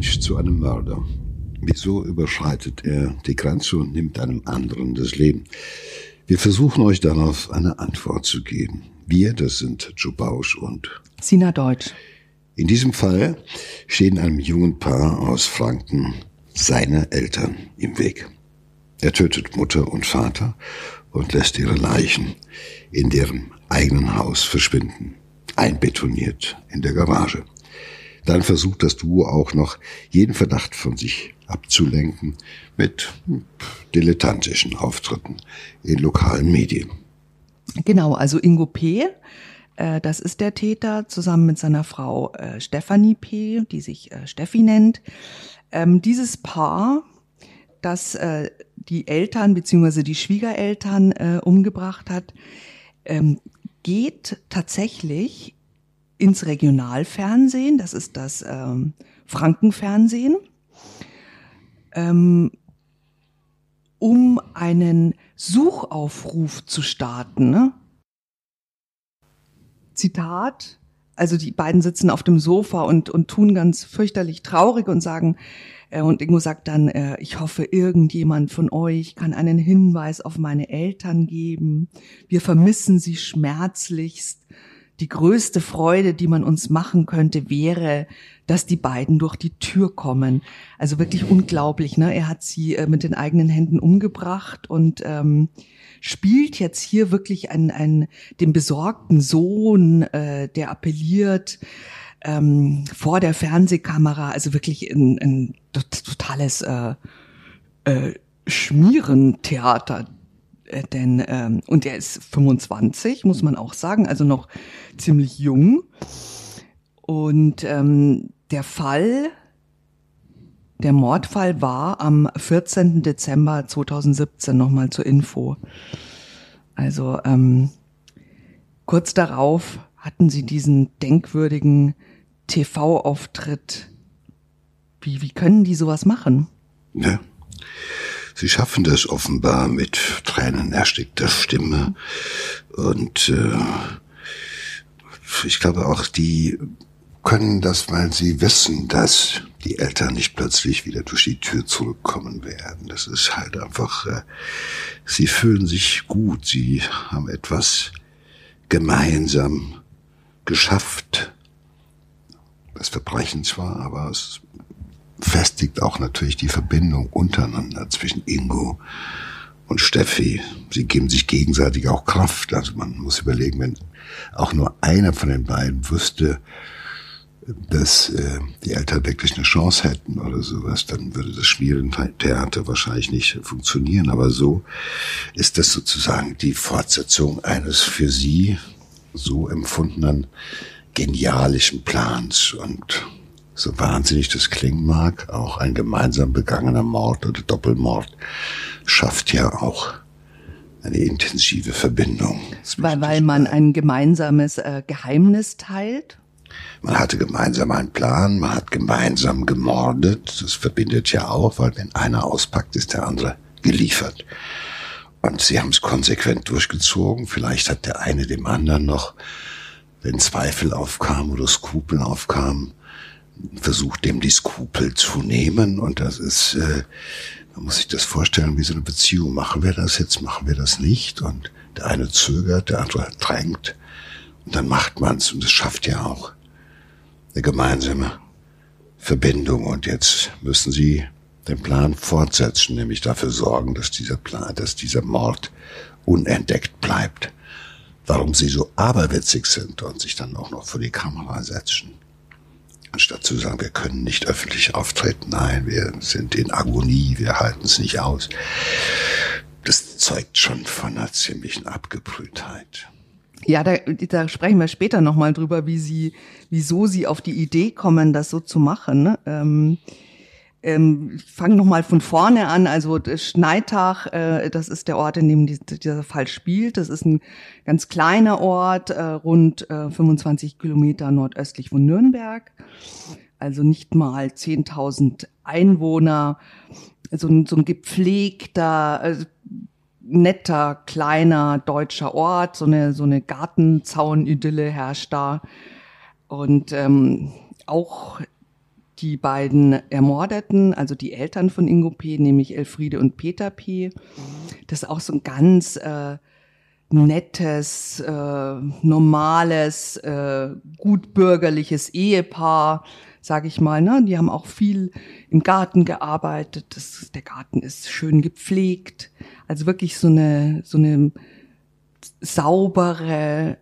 Mensch zu einem Mörder? Wieso überschreitet er die Grenze und nimmt einem anderen das Leben? Wir versuchen euch darauf eine Antwort zu geben. Wir, das sind Joe Bausch und Sina Deutsch. In diesem Fall stehen einem jungen Paar aus Franken seine Eltern im Weg. Er tötet Mutter und Vater und lässt ihre Leichen in deren eigenen Haus verschwinden, einbetoniert in der Garage. Dann versucht das Duo auch noch, jeden Verdacht von sich abzulenken mit dilettantischen Auftritten in lokalen Medien. Genau, also Ingo P., äh, das ist der Täter, zusammen mit seiner Frau äh, Stefanie P., die sich äh, Steffi nennt. Ähm, dieses Paar, das äh, die Eltern beziehungsweise die Schwiegereltern äh, umgebracht hat, ähm, geht tatsächlich ins Regionalfernsehen, das ist das ähm, Frankenfernsehen, ähm, um einen Suchaufruf zu starten. Ne? Zitat, also die beiden sitzen auf dem Sofa und, und tun ganz fürchterlich traurig und sagen, äh, und Ingo sagt dann, äh, ich hoffe, irgendjemand von euch kann einen Hinweis auf meine Eltern geben. Wir vermissen sie schmerzlichst die größte Freude, die man uns machen könnte, wäre, dass die beiden durch die Tür kommen. Also wirklich unglaublich. Ne? Er hat sie äh, mit den eigenen Händen umgebracht und ähm, spielt jetzt hier wirklich einen, einen den besorgten Sohn, äh, der appelliert ähm, vor der Fernsehkamera. Also wirklich ein, ein totales äh, äh, Schmierentheater denn ähm, und er ist 25, muss man auch sagen, also noch ziemlich jung. Und ähm, der Fall, der Mordfall war am 14. Dezember 2017 nochmal zur Info. Also ähm, kurz darauf hatten sie diesen denkwürdigen TV-Auftritt. Wie, wie können die sowas machen? Ja. Sie schaffen das offenbar mit tränenerstickter Stimme. Und äh, ich glaube auch, die können das, weil sie wissen, dass die Eltern nicht plötzlich wieder durch die Tür zurückkommen werden. Das ist halt einfach, äh, sie fühlen sich gut, sie haben etwas gemeinsam geschafft. Das Verbrechen zwar, aber es festigt auch natürlich die Verbindung untereinander zwischen Ingo und Steffi. Sie geben sich gegenseitig auch Kraft. Also man muss überlegen, wenn auch nur einer von den beiden wüsste, dass äh, die Eltern wirklich eine Chance hätten oder sowas, dann würde das Schmierentheater wahrscheinlich nicht funktionieren. Aber so ist das sozusagen die Fortsetzung eines für sie so empfundenen genialischen Plans. Und so wahnsinnig das klingen mag, auch ein gemeinsam begangener Mord oder Doppelmord schafft ja auch eine intensive Verbindung. Weil, weil man ein gemeinsames äh, Geheimnis teilt? Man hatte gemeinsam einen Plan, man hat gemeinsam gemordet. Das verbindet ja auch, weil wenn einer auspackt, ist der andere geliefert. Und sie haben es konsequent durchgezogen. Vielleicht hat der eine dem anderen noch, wenn Zweifel aufkamen oder Skrupel aufkamen, versucht, dem die Skrupel zu nehmen. Und das ist, äh, man muss sich das vorstellen, wie so eine Beziehung. Machen wir das jetzt, machen wir das nicht? Und der eine zögert, der andere drängt. Und dann macht man's. Und es schafft ja auch eine gemeinsame Verbindung. Und jetzt müssen sie den Plan fortsetzen, nämlich dafür sorgen, dass dieser Plan, dass dieser Mord unentdeckt bleibt. Warum sie so aberwitzig sind und sich dann auch noch vor die Kamera setzen anstatt zu sagen, wir können nicht öffentlich auftreten, nein, wir sind in Agonie, wir halten es nicht aus. Das zeugt schon von einer ziemlichen Abgebrühtheit. Ja, da, da sprechen wir später nochmal drüber, wie sie, wieso sie auf die Idee kommen, das so zu machen. Ne? Ähm, ähm, ich fange nochmal von vorne an. Also Schneitach, äh, das ist der Ort, in dem die, dieser Fall spielt. Das ist ein ganz kleiner Ort, äh, rund äh, 25 Kilometer nordöstlich von Nürnberg. Also nicht mal 10.000 Einwohner. So ein, so ein gepflegter, äh, netter, kleiner deutscher Ort. So eine, so eine Gartenzaunidylle herrscht da. Und ähm, auch die beiden Ermordeten, also die Eltern von Ingo P., nämlich Elfriede und Peter P. Das ist auch so ein ganz äh, nettes, äh, normales, äh, gutbürgerliches Ehepaar, sage ich mal. Ne? Die haben auch viel im Garten gearbeitet. Das, der Garten ist schön gepflegt. Also wirklich so eine, so eine saubere,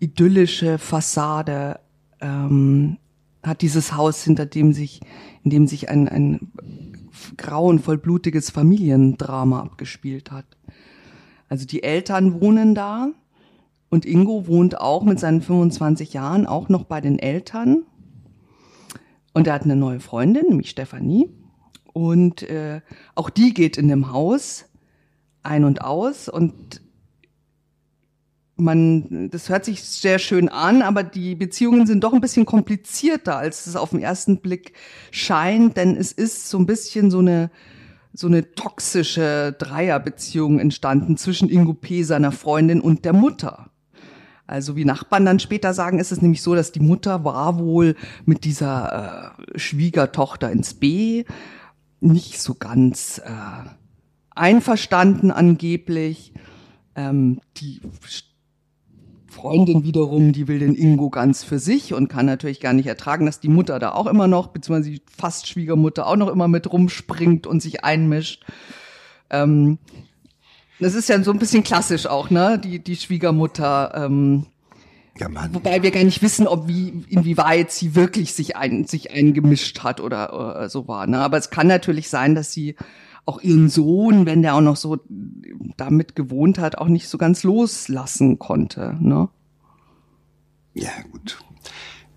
idyllische Fassade ähm, hat dieses Haus, hinter dem sich, in dem sich ein, ein grauenvoll blutiges Familiendrama abgespielt hat. Also die Eltern wohnen da und Ingo wohnt auch mit seinen 25 Jahren auch noch bei den Eltern. Und er hat eine neue Freundin, nämlich Stefanie. Und äh, auch die geht in dem Haus ein und aus. Und man, das hört sich sehr schön an, aber die Beziehungen sind doch ein bisschen komplizierter, als es auf den ersten Blick scheint, denn es ist so ein bisschen so eine so eine toxische Dreierbeziehung entstanden zwischen Ingo P., seiner Freundin und der Mutter. Also wie Nachbarn dann später sagen, ist es nämlich so, dass die Mutter war wohl mit dieser äh, Schwiegertochter ins B nicht so ganz äh, einverstanden angeblich. Ähm, die Freundin wiederum, die will den Ingo ganz für sich und kann natürlich gar nicht ertragen, dass die Mutter da auch immer noch, beziehungsweise die fast Schwiegermutter auch noch immer mit rumspringt und sich einmischt. Ähm, das ist ja so ein bisschen klassisch auch, ne? Die, die Schwiegermutter. Ähm, ja, Mann. Wobei wir gar nicht wissen, ob wie, inwieweit sie wirklich sich ein, sich eingemischt hat oder, oder so war. Ne? Aber es kann natürlich sein, dass sie auch ihren Sohn, wenn der auch noch so damit gewohnt hat, auch nicht so ganz loslassen konnte. Ne? Ja, gut.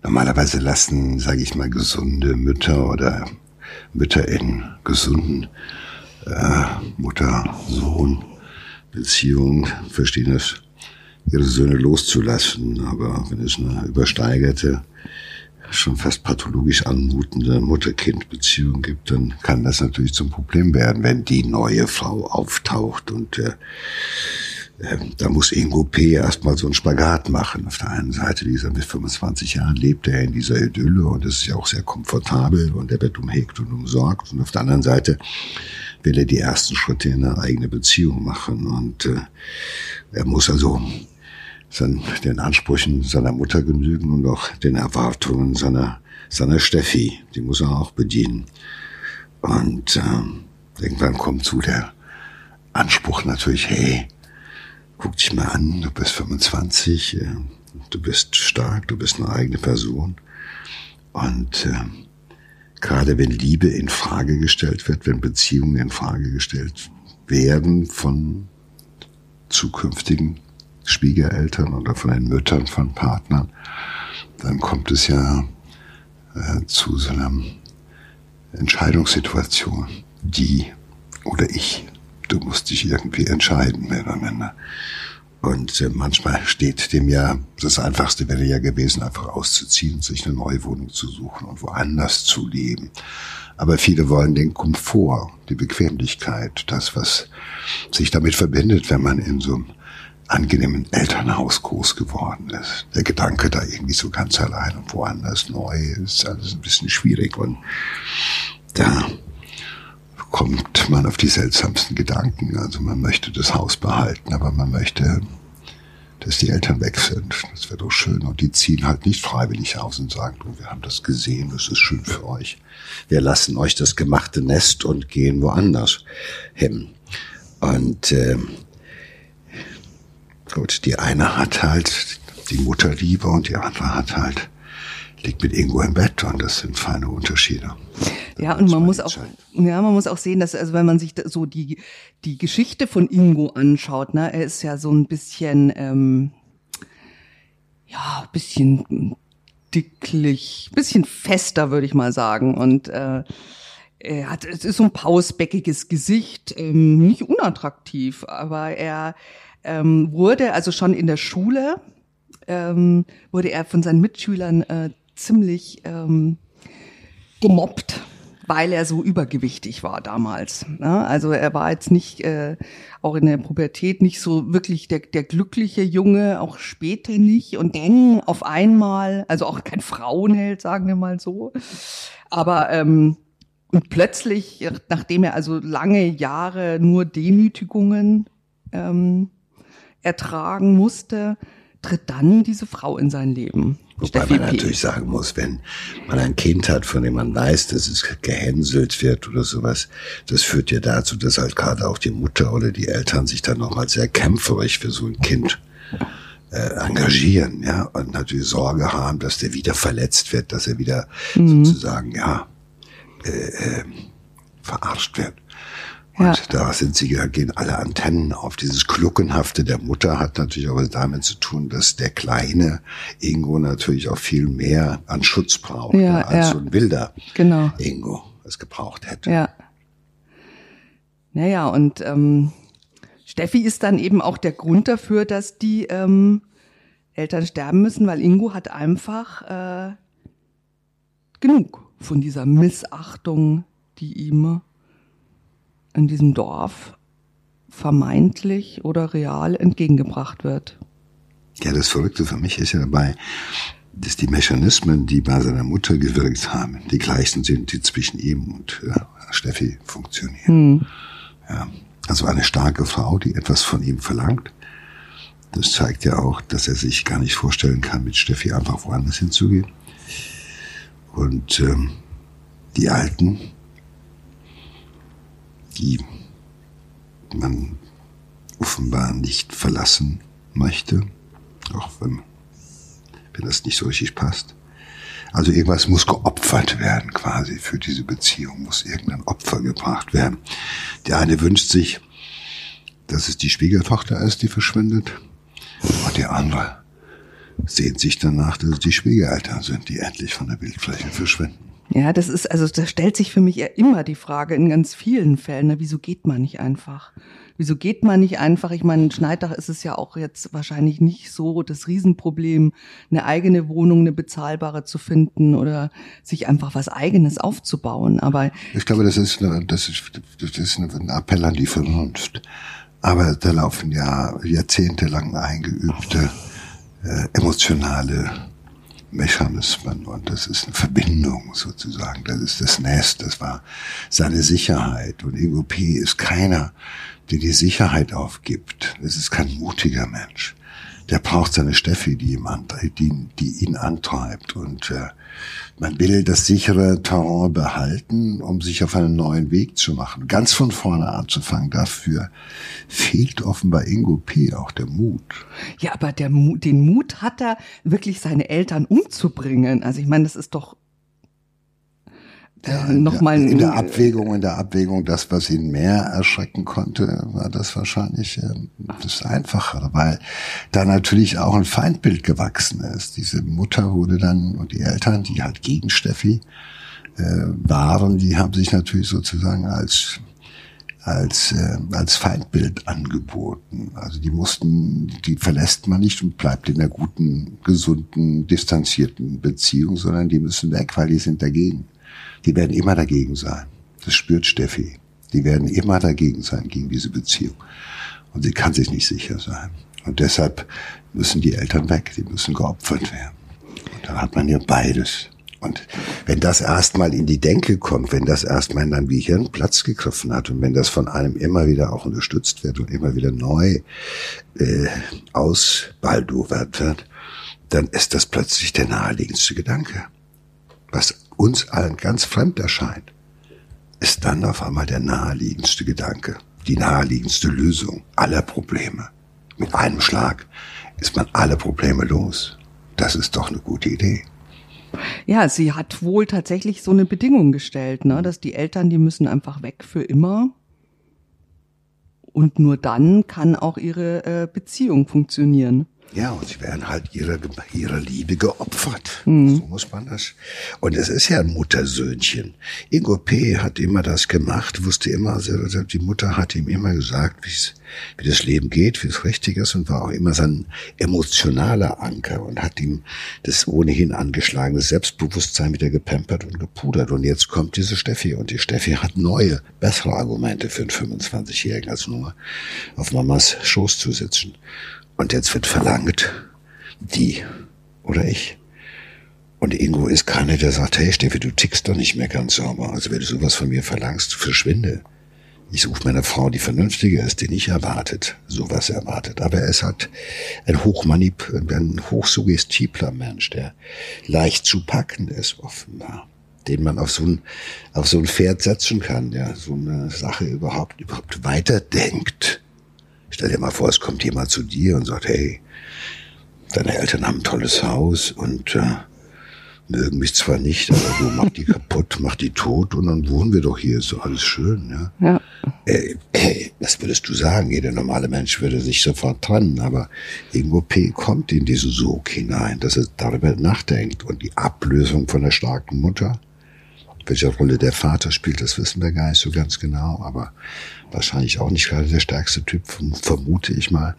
Normalerweise lassen, sage ich mal, gesunde Mütter oder Mütter in gesunden äh, Mutter-Sohn-Beziehungen verstehen das, ihre Söhne loszulassen. Aber wenn es eine übersteigerte schon fast pathologisch anmutende Mutter-Kind-Beziehung gibt, dann kann das natürlich zum Problem werden, wenn die neue Frau auftaucht und äh, äh, da muss Ingo P. erstmal so einen Spagat machen. Auf der einen Seite, dieser mit 25 Jahren lebt er in dieser Idylle und es ist ja auch sehr komfortabel und er wird umhegt und umsorgt. Und auf der anderen Seite will er die ersten Schritte in eine eigene Beziehung machen und äh, er muss also den Ansprüchen seiner Mutter genügen und auch den Erwartungen seiner, seiner Steffi. Die muss er auch bedienen. Und ähm, irgendwann kommt zu der Anspruch natürlich, hey, guck dich mal an, du bist 25, äh, du bist stark, du bist eine eigene Person. Und äh, gerade wenn Liebe in Frage gestellt wird, wenn Beziehungen in Frage gestellt werden von zukünftigen Schwiegereltern oder von den Müttern von Partnern, dann kommt es ja äh, zu so einer Entscheidungssituation. Die oder ich. Du musst dich irgendwie entscheiden, minder. Und äh, manchmal steht dem ja, das Einfachste wäre ja gewesen, einfach auszuziehen, sich eine neue Wohnung zu suchen und woanders zu leben. Aber viele wollen den Komfort, die Bequemlichkeit, das, was sich damit verbindet, wenn man in so einem angenehmen Elternhaus groß geworden ist. Der Gedanke da irgendwie so ganz allein und woanders neu ist alles ein bisschen schwierig und da kommt man auf die seltsamsten Gedanken. Also man möchte das Haus behalten, aber man möchte, dass die Eltern weg sind. Das wäre doch schön. Und die ziehen halt nicht freiwillig aus und sagen, du, wir haben das gesehen, das ist schön für euch. Wir lassen euch das gemachte Nest und gehen woanders hin. Und äh, Gut, die eine hat halt die Mutterliebe und die andere hat halt liegt mit Ingo im Bett und das sind feine Unterschiede. Ja, und man muss auch, ja, man muss auch sehen, dass, also wenn man sich so die, die Geschichte von Ingo anschaut, ne, er ist ja so ein bisschen, ähm, ja, bisschen dicklich, bisschen fester, würde ich mal sagen. Und äh, er hat, es ist so ein pausbäckiges Gesicht, ähm, nicht unattraktiv, aber er, ähm, wurde, also schon in der Schule, ähm, wurde er von seinen Mitschülern äh, ziemlich ähm, gemobbt. weil er so übergewichtig war damals. Ne? Also er war jetzt nicht, äh, auch in der Pubertät, nicht so wirklich der, der glückliche Junge, auch später nicht. Und dann auf einmal, also auch kein Frauenheld, sagen wir mal so. Aber ähm, und plötzlich, nachdem er also lange Jahre nur Demütigungen ähm, ertragen musste, tritt dann diese Frau in sein Leben. Wobei Steffi man P. natürlich sagen muss, wenn man ein Kind hat, von dem man weiß, dass es gehänselt wird oder sowas, das führt ja dazu, dass halt gerade auch die Mutter oder die Eltern sich dann nochmal sehr kämpferisch für so ein Kind äh, engagieren, ja, und natürlich Sorge haben, dass der wieder verletzt wird, dass er wieder mhm. sozusagen, ja, äh, äh, verarscht wird. Und ja. da sind sie, da gehen alle Antennen auf. Dieses Kluckenhafte der Mutter hat natürlich auch damit zu tun, dass der Kleine Ingo natürlich auch viel mehr an Schutz braucht, ja, als ja. so ein wilder genau. Ingo es gebraucht hätte. Ja. Naja, und ähm, Steffi ist dann eben auch der Grund dafür, dass die ähm, Eltern sterben müssen, weil Ingo hat einfach äh, genug von dieser Missachtung, die ihm in diesem Dorf vermeintlich oder real entgegengebracht wird. Ja, das Verrückte für mich ist ja dabei, dass die Mechanismen, die bei seiner Mutter gewirkt haben, die gleichen sind, die zwischen ihm und äh, Steffi funktionieren. Hm. Ja, also eine starke Frau, die etwas von ihm verlangt. Das zeigt ja auch, dass er sich gar nicht vorstellen kann, mit Steffi einfach woanders hinzugehen. Und ähm, die Alten, die man offenbar nicht verlassen möchte, auch wenn, wenn das nicht so richtig passt. Also irgendwas muss geopfert werden quasi für diese Beziehung, muss irgendein Opfer gebracht werden. Der eine wünscht sich, dass es die Schwiegertochter ist, die verschwindet, und der andere sehnt sich danach, dass es die Schwiegereltern sind, die endlich von der Bildfläche verschwinden. Ja, das ist, also da stellt sich für mich ja immer die Frage in ganz vielen Fällen, ne, wieso geht man nicht einfach? Wieso geht man nicht einfach? Ich meine, in Schneidach ist es ja auch jetzt wahrscheinlich nicht so das Riesenproblem, eine eigene Wohnung, eine bezahlbare zu finden oder sich einfach was Eigenes aufzubauen. Aber ich glaube, das ist, eine, das ist, das ist ein Appell an die Vernunft. Aber da laufen ja jahrzehntelang eingeübte äh, emotionale Mechanismen und das ist eine Verbindung sozusagen. Das ist das Nest, das war seine Sicherheit. Und Ingo P. ist keiner, der die Sicherheit aufgibt. Es ist kein mutiger Mensch. Der braucht seine Steffi, die ihm, die, die ihn antreibt. Und äh, man will das sichere Terrain behalten, um sich auf einen neuen Weg zu machen. Ganz von vorne anzufangen. Dafür fehlt offenbar Ingo P. auch der Mut. Ja, aber der Mut, den Mut hat er, wirklich seine Eltern umzubringen. Also ich meine, das ist doch ja, nochmal in der Abwägung, in der Abwägung, das, was ihn mehr erschrecken konnte, war das wahrscheinlich äh, das Einfachere, weil da natürlich auch ein Feindbild gewachsen ist. Diese Mutter wurde dann und die Eltern, die halt gegen Steffi äh, waren, die haben sich natürlich sozusagen als als äh, als Feindbild angeboten. Also die mussten, die verlässt man nicht und bleibt in einer guten, gesunden, distanzierten Beziehung, sondern die müssen weg, weil die sind dagegen die werden immer dagegen sein. Das spürt Steffi. Die werden immer dagegen sein, gegen diese Beziehung. Und sie kann sich nicht sicher sein. Und deshalb müssen die Eltern weg, die müssen geopfert werden. Und dann hat man ja beides. Und wenn das erstmal in die Denke kommt, wenn das erstmal in deinem Gehirn Platz gegriffen hat und wenn das von einem immer wieder auch unterstützt wird und immer wieder neu äh, ausbaldowert wird, dann ist das plötzlich der naheliegendste Gedanke. Was uns allen ganz fremd erscheint, ist dann auf einmal der naheliegendste Gedanke, die naheliegendste Lösung aller Probleme. Mit einem Schlag ist man alle Probleme los. Das ist doch eine gute Idee. Ja, sie hat wohl tatsächlich so eine Bedingung gestellt, ne, dass die Eltern, die müssen einfach weg für immer. Und nur dann kann auch ihre äh, Beziehung funktionieren. Ja, und sie werden halt ihrer, ihrer Liebe geopfert. Mhm. So muss man das. Und es ist ja ein Muttersöhnchen. Ingo P. hat immer das gemacht, wusste immer, also die Mutter hat ihm immer gesagt, wie das Leben geht, wie es richtig ist und war auch immer sein emotionaler Anker und hat ihm das ohnehin angeschlagene Selbstbewusstsein wieder gepampert und gepudert. Und jetzt kommt diese Steffi und die Steffi hat neue, bessere Argumente für einen 25-Jährigen als nur auf Mamas Schoß zu sitzen. Und jetzt wird verlangt, die oder ich. Und Ingo ist keiner, der sagt, hey Steffi, du tickst doch nicht mehr ganz sauber. Also wenn du sowas von mir verlangst, verschwinde. Ich suche mir eine Frau, die vernünftiger ist, die nicht erwartet, sowas erwartet. Aber er ist halt ein hochmanip, ein hochsuggestibler Mensch, der leicht zu packen ist, offenbar. Den man auf so ein, auf so ein Pferd setzen kann, der so eine Sache überhaupt, überhaupt weiterdenkt. Stell dir mal vor, es kommt jemand zu dir und sagt, hey, deine Eltern haben ein tolles Haus und äh, mögen mich zwar nicht, aber du mach die kaputt, mach die tot und dann wohnen wir doch hier, ist doch alles schön, ja. ja. Äh, äh, das würdest du sagen, jeder normale Mensch würde sich sofort trennen, aber irgendwo P kommt in diesen Sog hinein, dass er darüber nachdenkt und die Ablösung von der starken Mutter, welche Rolle der Vater spielt, das wissen wir gar nicht so ganz genau, aber wahrscheinlich auch nicht gerade der stärkste Typ, vermute ich mal.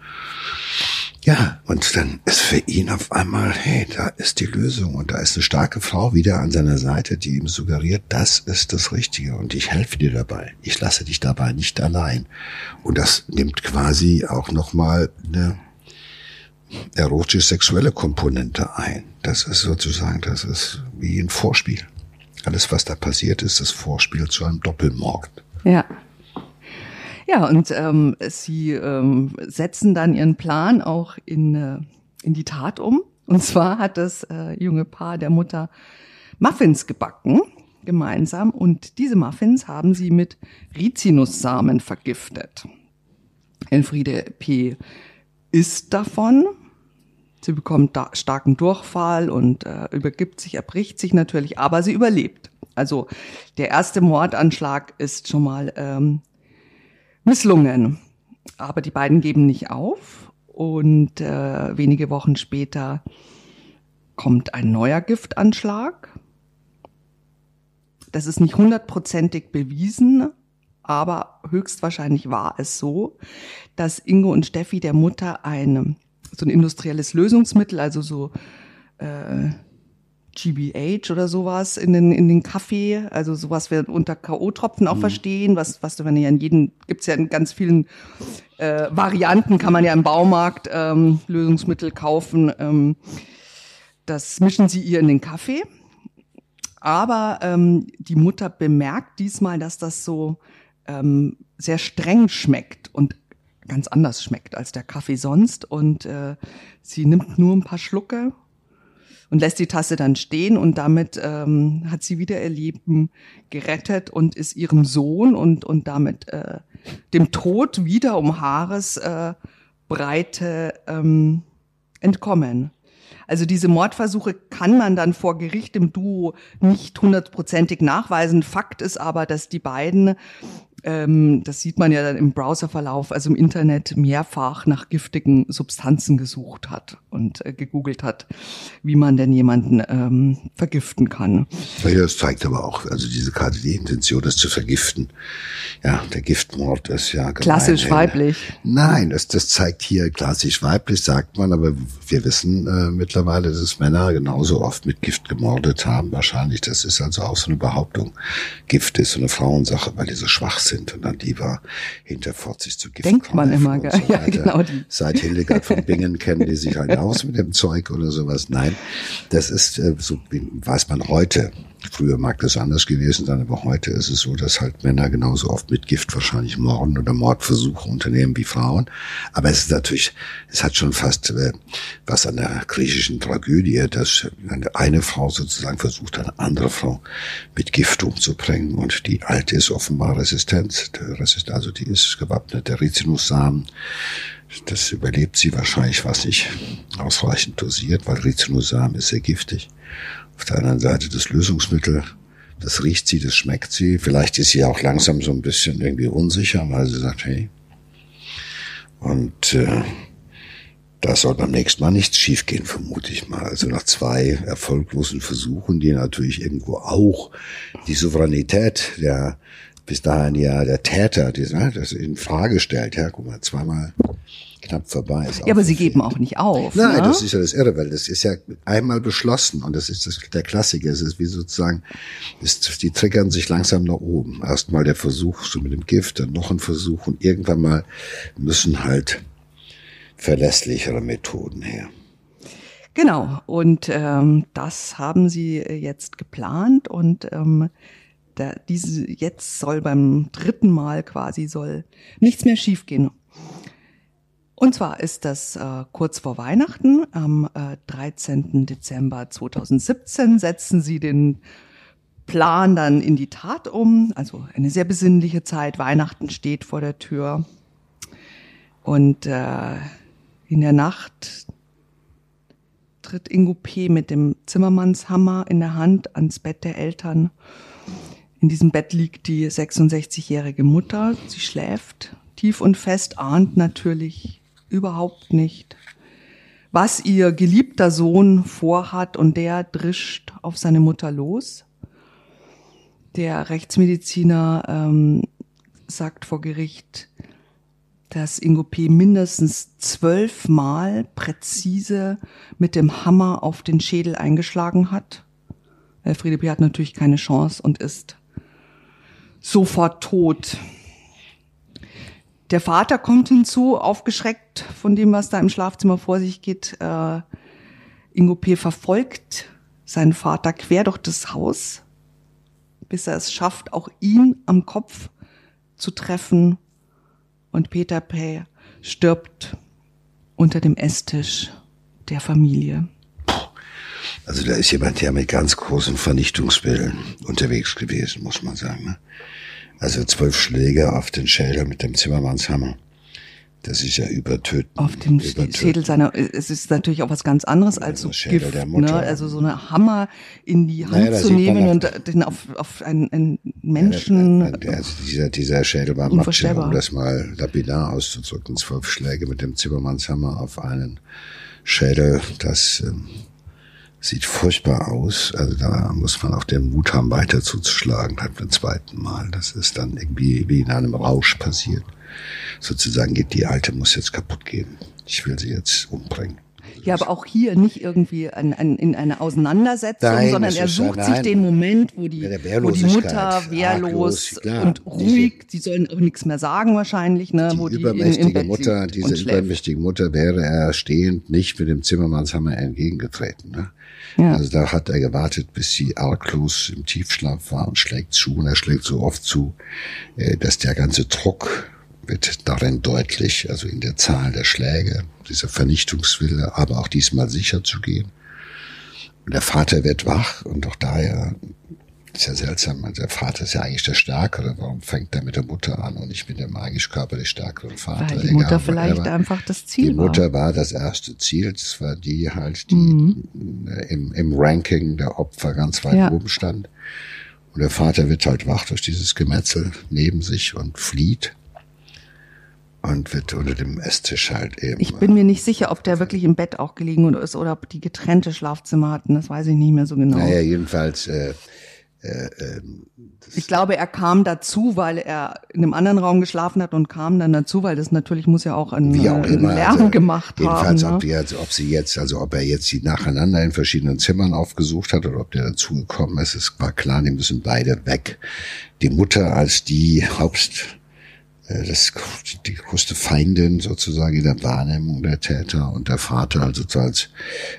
Ja, und dann ist für ihn auf einmal, hey, da ist die Lösung und da ist eine starke Frau wieder an seiner Seite, die ihm suggeriert, das ist das Richtige und ich helfe dir dabei. Ich lasse dich dabei nicht allein. Und das nimmt quasi auch nochmal eine erotisch-sexuelle Komponente ein. Das ist sozusagen, das ist wie ein Vorspiel. Alles, was da passiert ist, das Vorspiel zu einem Doppelmord. Ja. Ja, und ähm, sie ähm, setzen dann ihren Plan auch in, äh, in die Tat um. Und zwar hat das äh, junge Paar der Mutter Muffins gebacken, gemeinsam. Und diese Muffins haben sie mit Rizinussamen vergiftet. Elfriede P. isst davon. Sie bekommt da starken Durchfall und äh, übergibt sich, erbricht sich natürlich, aber sie überlebt. Also der erste Mordanschlag ist schon mal ähm, misslungen. Aber die beiden geben nicht auf und äh, wenige Wochen später kommt ein neuer Giftanschlag. Das ist nicht hundertprozentig bewiesen, aber höchstwahrscheinlich war es so, dass Ingo und Steffi der Mutter ein so ein industrielles Lösungsmittel, also so äh, GBH oder sowas in den, in den Kaffee, also sowas wir unter K.O.-Tropfen auch mhm. verstehen, was, was du, wenn ja in jedem, gibt's ja in ganz vielen äh, Varianten, kann man ja im Baumarkt ähm, Lösungsmittel kaufen. Ähm, das mischen sie ihr in den Kaffee. Aber ähm, die Mutter bemerkt diesmal, dass das so ähm, sehr streng schmeckt und ganz anders schmeckt als der Kaffee sonst. Und äh, sie nimmt nur ein paar Schlucke und lässt die Tasse dann stehen und damit ähm, hat sie wieder ihr Leben gerettet und ist ihrem Sohn und, und damit äh, dem Tod wieder um Haaresbreite äh, Breite, ähm, entkommen. Also diese Mordversuche kann man dann vor Gericht im Duo nicht hundertprozentig nachweisen. Fakt ist aber, dass die beiden ähm, das sieht man ja dann im Browserverlauf, also im Internet mehrfach nach giftigen Substanzen gesucht hat und äh, gegoogelt hat, wie man denn jemanden ähm, vergiften kann. Ja, das zeigt aber auch, also diese Karte, die Intention, das zu vergiften. Ja, der Giftmord ist ja gemein. klassisch weiblich. Nein, das, das zeigt hier klassisch weiblich, sagt man, aber wir wissen äh, mittlerweile, dass Männer genauso oft mit Gift gemordet haben. Wahrscheinlich, das ist also auch so eine Behauptung. Gift ist so eine Frauensache, weil die so schwach sind sind und an die war hinter 40 zu Gift. Denkt man immer, so ja, genau. Die. Seit Hildegard von Bingen kennen die sich halt aus mit dem Zeug oder sowas. Nein, das ist, äh, so weiß man heute, Früher mag das anders gewesen sein, aber heute ist es so, dass halt Männer genauso oft mit Gift wahrscheinlich Morden oder Mordversuche unternehmen wie Frauen. Aber es ist natürlich, es hat schon fast äh, was an der griechischen Tragödie, dass eine Frau sozusagen versucht, eine andere Frau mit Gift umzubringen und die alte ist offenbar resistent, also die ist gewappnet, der Rizinussamen das überlebt sie wahrscheinlich, was nicht ausreichend dosiert, weil Rizinussamen ist sehr giftig. Auf der anderen Seite das Lösungsmittel, das riecht sie, das schmeckt sie. Vielleicht ist sie auch langsam so ein bisschen irgendwie unsicher, weil sie sagt, hey. Und äh, Da soll beim nächsten Mal nichts schiefgehen, vermute ich mal. Also nach zwei erfolglosen Versuchen, die natürlich irgendwo auch die Souveränität der bis dahin ja der Täter, die, ne, das in Frage stellt. Ja, guck mal, zweimal knapp vorbei ist. Ja, aber sie geben auch nicht auf. Nein, ne? das ist ja das Irre, weil das ist ja einmal beschlossen und das ist das, der Klassiker. Es ist wie sozusagen, ist, die triggern sich langsam nach oben. Erstmal der Versuch so mit dem Gift, dann noch ein Versuch und irgendwann mal müssen halt verlässlichere Methoden her. Genau, und ähm, das haben sie jetzt geplant und ähm, der, diese jetzt soll beim dritten Mal quasi soll nichts mehr schiefgehen. Und zwar ist das äh, kurz vor Weihnachten, am äh, 13. Dezember 2017 setzen sie den Plan dann in die Tat um. Also eine sehr besinnliche Zeit. Weihnachten steht vor der Tür. Und äh, in der Nacht tritt Ingo P. mit dem Zimmermannshammer in der Hand ans Bett der Eltern. In diesem Bett liegt die 66-jährige Mutter. Sie schläft tief und fest, ahnt natürlich überhaupt nicht, was ihr geliebter Sohn vorhat und der drischt auf seine Mutter los. Der Rechtsmediziner ähm, sagt vor Gericht, dass Ingo P. mindestens zwölfmal präzise mit dem Hammer auf den Schädel eingeschlagen hat. Friede P. hat natürlich keine Chance und ist sofort tot. Der Vater kommt hinzu, aufgeschreckt von dem, was da im Schlafzimmer vor sich geht. Äh, Ingo P. verfolgt seinen Vater quer durch das Haus, bis er es schafft, auch ihn am Kopf zu treffen. Und Peter P. stirbt unter dem Esstisch der Familie. Also da ist jemand ja mit ganz großen Vernichtungswillen unterwegs gewesen, muss man sagen. Ne? Also zwölf Schläge auf den Schädel mit dem Zimmermannshammer. Das ist ja übertöten. Auf dem übertöten. Schädel seiner, es ist natürlich auch was ganz anderes als so Schädel Gift, der Mutter. Ne? also so eine Hammer in die Hand naja, zu nehmen und den auf, auf einen, einen Menschen. Ja, also dieser, dieser Schädel war Matsche, um das mal lapidar auszudrücken. Zwölf Schläge mit dem Zimmermannshammer auf einen Schädel, das ähm, sieht furchtbar aus. Also da muss man auch den Mut haben, weiter zuzuschlagen, halt beim zweiten Mal. Das ist dann irgendwie wie in einem Rausch passiert. Sozusagen geht die Alte muss jetzt kaputt gehen. Ich will sie jetzt umbringen. Ja, aber auch hier nicht irgendwie ein, ein, in eine Auseinandersetzung, nein, sondern er sucht sich den Moment, wo die, wo die Mutter wehrlos klar, und ruhig, sie sollen auch nichts mehr sagen wahrscheinlich, ne, die wo die übermächtige in, in Mutter, diese übermächtige Mutter wäre er stehend nicht mit dem Zimmermannshammer entgegengetreten. Ne? Ja. Also da hat er gewartet, bis sie arglos im Tiefschlaf war und schlägt zu. Und er schlägt so oft zu, äh, dass der ganze Druck wird darin deutlich, also in der Zahl der Schläge, dieser Vernichtungswille, aber auch diesmal sicher zu gehen. Und der Vater wird wach und auch daher ist ja seltsam, der Vater ist ja eigentlich der Stärkere. Warum fängt er mit der Mutter an und nicht mit dem eigentlich körperlich stärkeren Vater? Weil die Mutter Egal, vielleicht einfach das Ziel die war. Die Mutter war das erste Ziel. Das war die halt, die mhm. im, im Ranking der Opfer ganz weit ja. oben stand. Und der Vater wird halt wach durch dieses Gemetzel neben sich und flieht und wird unter dem Esstisch halt eben. Ich bin mir nicht sicher, ob der wirklich im Bett auch gelegen ist oder ob die getrennte Schlafzimmer hatten. Das weiß ich nicht mehr so genau. Naja, jedenfalls. Äh, äh, ähm, ich glaube, er kam dazu, weil er in einem anderen Raum geschlafen hat und kam dann dazu, weil das natürlich muss ja auch ein, wie auch immer, Lärm also, gemacht jedenfalls haben. Jedenfalls, ob, ob sie jetzt, also ob er jetzt sie nacheinander in verschiedenen Zimmern aufgesucht hat oder ob der dazugekommen ist, es war klar, die müssen beide weg. Die Mutter als die Haupt äh, das die größte Feindin sozusagen in der Wahrnehmung der Täter und der Vater also als,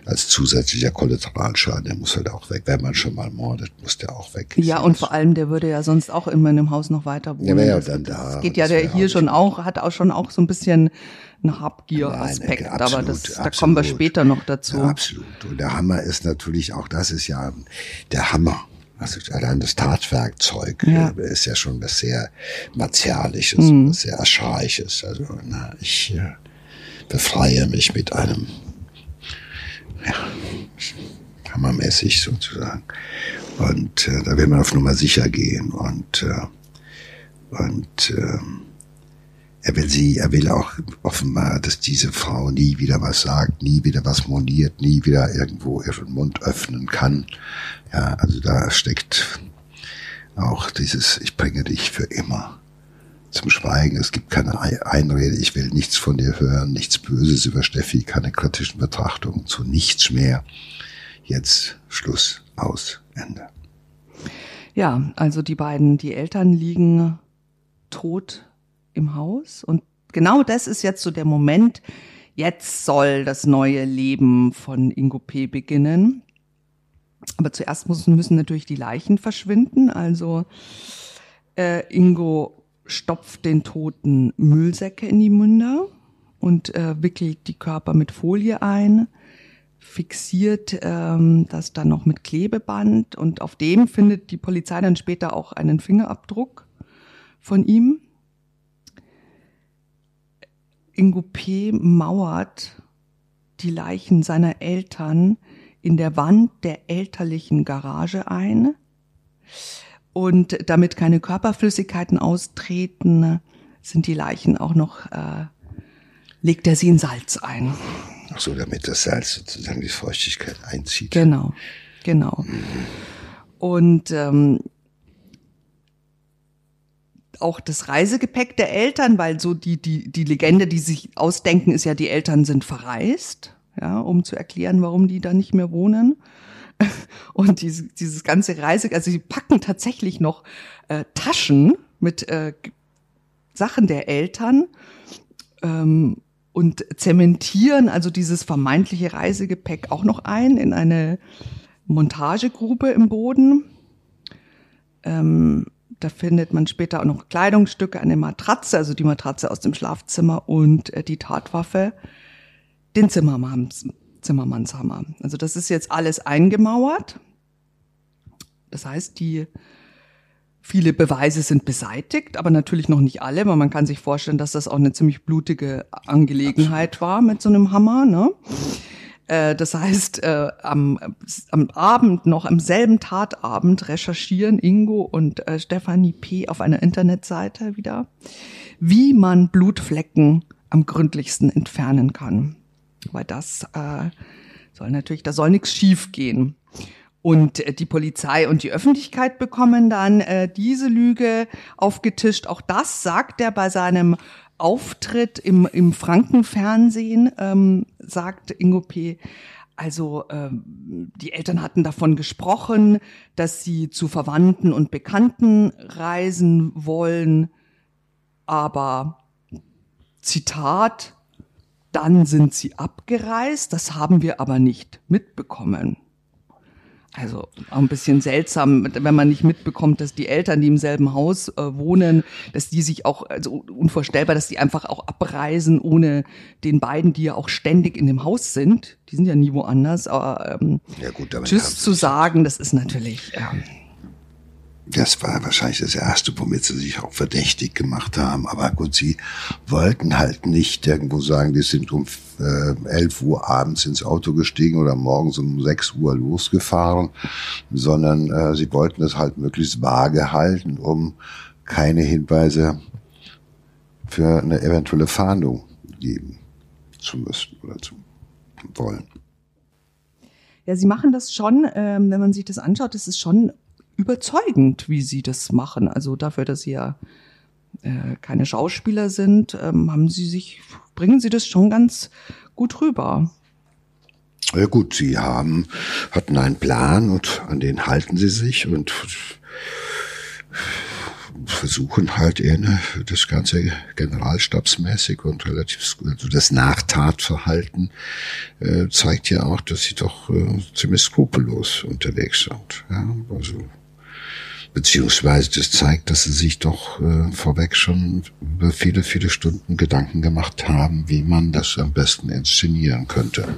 als zusätzlicher Kollateralschaden, der muss halt auch weg. Wenn man schon mal mordet, muss der auch weg. Ja, und vor allem, der würde ja sonst auch immer in einem Haus noch weiter wohnen. Ja, ja das, dann da. Das geht ja der hier schon auch, hat auch schon auch so ein bisschen einen Habgier-Aspekt, aber das, da absolut. kommen wir später noch dazu. Ja, absolut. Und der Hammer ist natürlich auch, das ist ja der Hammer also allein das Tatwerkzeug ja. Äh, ist ja schon was sehr Martialisches, mhm. was sehr Archaisches. Also na, ich äh, befreie mich mit einem, ja, hammermäßig sozusagen. Und äh, da will man auf Nummer sicher gehen. Und, äh, und äh, er will sie, er will auch offenbar, dass diese Frau nie wieder was sagt, nie wieder was moniert, nie wieder irgendwo ihren Mund öffnen kann. Ja, also da steckt auch dieses, ich bringe dich für immer zum Schweigen. Es gibt keine Einrede, ich will nichts von dir hören, nichts Böses über Steffi, keine kritischen Betrachtungen zu nichts mehr. Jetzt Schluss, aus, Ende. Ja, also die beiden, die Eltern liegen tot im Haus. Und genau das ist jetzt so der Moment, jetzt soll das neue Leben von Ingo P. beginnen. Aber zuerst müssen, müssen natürlich die Leichen verschwinden. Also äh, Ingo stopft den Toten Müllsäcke in die Münder und äh, wickelt die Körper mit Folie ein, fixiert ähm, das dann noch mit Klebeband und auf dem findet die Polizei dann später auch einen Fingerabdruck von ihm. Ingo P. mauert die Leichen seiner Eltern in der Wand der elterlichen Garage ein. Und damit keine Körperflüssigkeiten austreten, sind die Leichen auch noch, äh, legt er sie in Salz ein. Ach so, damit das Salz sozusagen die Feuchtigkeit einzieht. Genau, genau. Mhm. Und ähm, auch das Reisegepäck der Eltern, weil so die, die, die Legende, die sich ausdenken, ist ja, die Eltern sind verreist, ja, um zu erklären, warum die da nicht mehr wohnen. Und dieses, dieses ganze Reise, also sie packen tatsächlich noch äh, Taschen mit äh, Sachen der Eltern ähm, und zementieren also dieses vermeintliche Reisegepäck auch noch ein in eine Montagegrube im Boden. Ähm, da findet man später auch noch Kleidungsstücke, eine Matratze, also die Matratze aus dem Schlafzimmer und äh, die Tatwaffe, den Zimmermanns, Zimmermannshammer. Also das ist jetzt alles eingemauert. Das heißt, die viele Beweise sind beseitigt, aber natürlich noch nicht alle, weil man kann sich vorstellen, dass das auch eine ziemlich blutige Angelegenheit war mit so einem Hammer. Ne? Äh, das heißt, äh, am, am Abend noch, am selben Tatabend recherchieren Ingo und äh, Stefanie P. auf einer Internetseite wieder, wie man Blutflecken am gründlichsten entfernen kann. Weil das äh, soll natürlich, da soll nichts schief gehen. Und äh, die Polizei und die Öffentlichkeit bekommen dann äh, diese Lüge aufgetischt. Auch das sagt er bei seinem Auftritt im, im Frankenfernsehen, ähm, sagt Ingo P., also ähm, die Eltern hatten davon gesprochen, dass sie zu Verwandten und Bekannten reisen wollen, aber Zitat, dann sind sie abgereist, das haben wir aber nicht mitbekommen. Also auch ein bisschen seltsam, wenn man nicht mitbekommt, dass die Eltern, die im selben Haus äh, wohnen, dass die sich auch, also unvorstellbar, dass die einfach auch abreisen, ohne den beiden, die ja auch ständig in dem Haus sind. Die sind ja nie woanders. Aber ähm, ja gut, Tschüss zu sagen, das ist natürlich. Ähm, das war wahrscheinlich das Erste, womit sie sich auch verdächtig gemacht haben. Aber gut, sie wollten halt nicht irgendwo sagen, die sind um äh, 11 Uhr abends ins Auto gestiegen oder morgens um 6 Uhr losgefahren, sondern äh, sie wollten es halt möglichst vage halten, um keine Hinweise für eine eventuelle Fahndung geben zu müssen oder zu wollen. Ja, sie machen das schon, ähm, wenn man sich das anschaut, das ist schon überzeugend, wie sie das machen. Also dafür, dass sie ja äh, keine Schauspieler sind, ähm, haben sie sich, bringen sie das schon ganz gut rüber. Ja gut, sie haben, hatten einen Plan und an den halten sie sich und versuchen halt eher das Ganze generalstabsmäßig und relativ, also das Nachtatverhalten äh, zeigt ja auch, dass sie doch äh, ziemlich skrupellos unterwegs sind. Ja, also beziehungsweise das zeigt, dass sie sich doch äh, vorweg schon über viele, viele Stunden Gedanken gemacht haben, wie man das am besten inszenieren könnte.